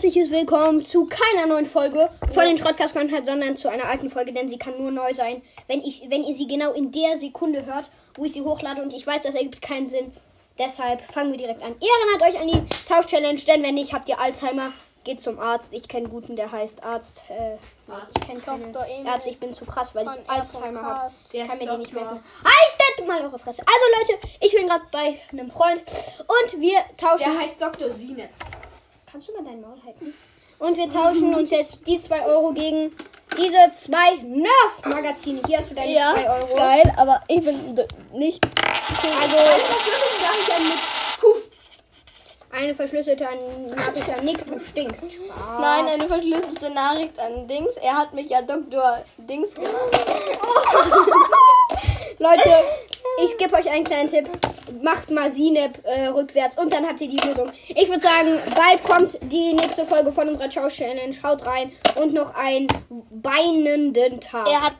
herzliches Willkommen zu keiner neuen Folge von den Schrottkast Content, sondern zu einer alten Folge, denn sie kann nur neu sein, wenn ich, wenn ihr sie genau in der Sekunde hört, wo ich sie hochlade und ich weiß, das ergibt keinen Sinn. Deshalb fangen wir direkt an. Ihr erinnert euch an die Tausch-Challenge, denn wenn nicht, habt ihr Alzheimer. Geht zum Arzt. Ich kenne guten, der heißt Arzt. Äh, ich kenne keinen Arzt. Ich bin zu krass, weil ich Alzheimer habe. Ich kann mir den nicht merken. Haltet mal eure Fresse. Also Leute, ich bin gerade bei einem Freund und wir tauschen. Der heißt Dr. Sine. Kannst du mal dein Maul halten? Und wir tauschen uns jetzt die 2 Euro gegen diese zwei Nerf-Magazine. Hier hast du deine 2 Ja, Euro. geil, aber ich bin nicht. Also eine verschlüsselte Nachricht an Nick, du stinkst. Spaß. Nein, eine verschlüsselte Nachricht an Dings. Er hat mich ja Dr. Dings genannt. Leute, ich gebe euch einen kleinen Tipp. Macht mal Sinep äh, rückwärts und dann habt ihr die Lösung. Ich würde sagen, bald kommt die nächste Folge von unserer Chow Challenge. Haut rein und noch einen weinenden Tag. Er hat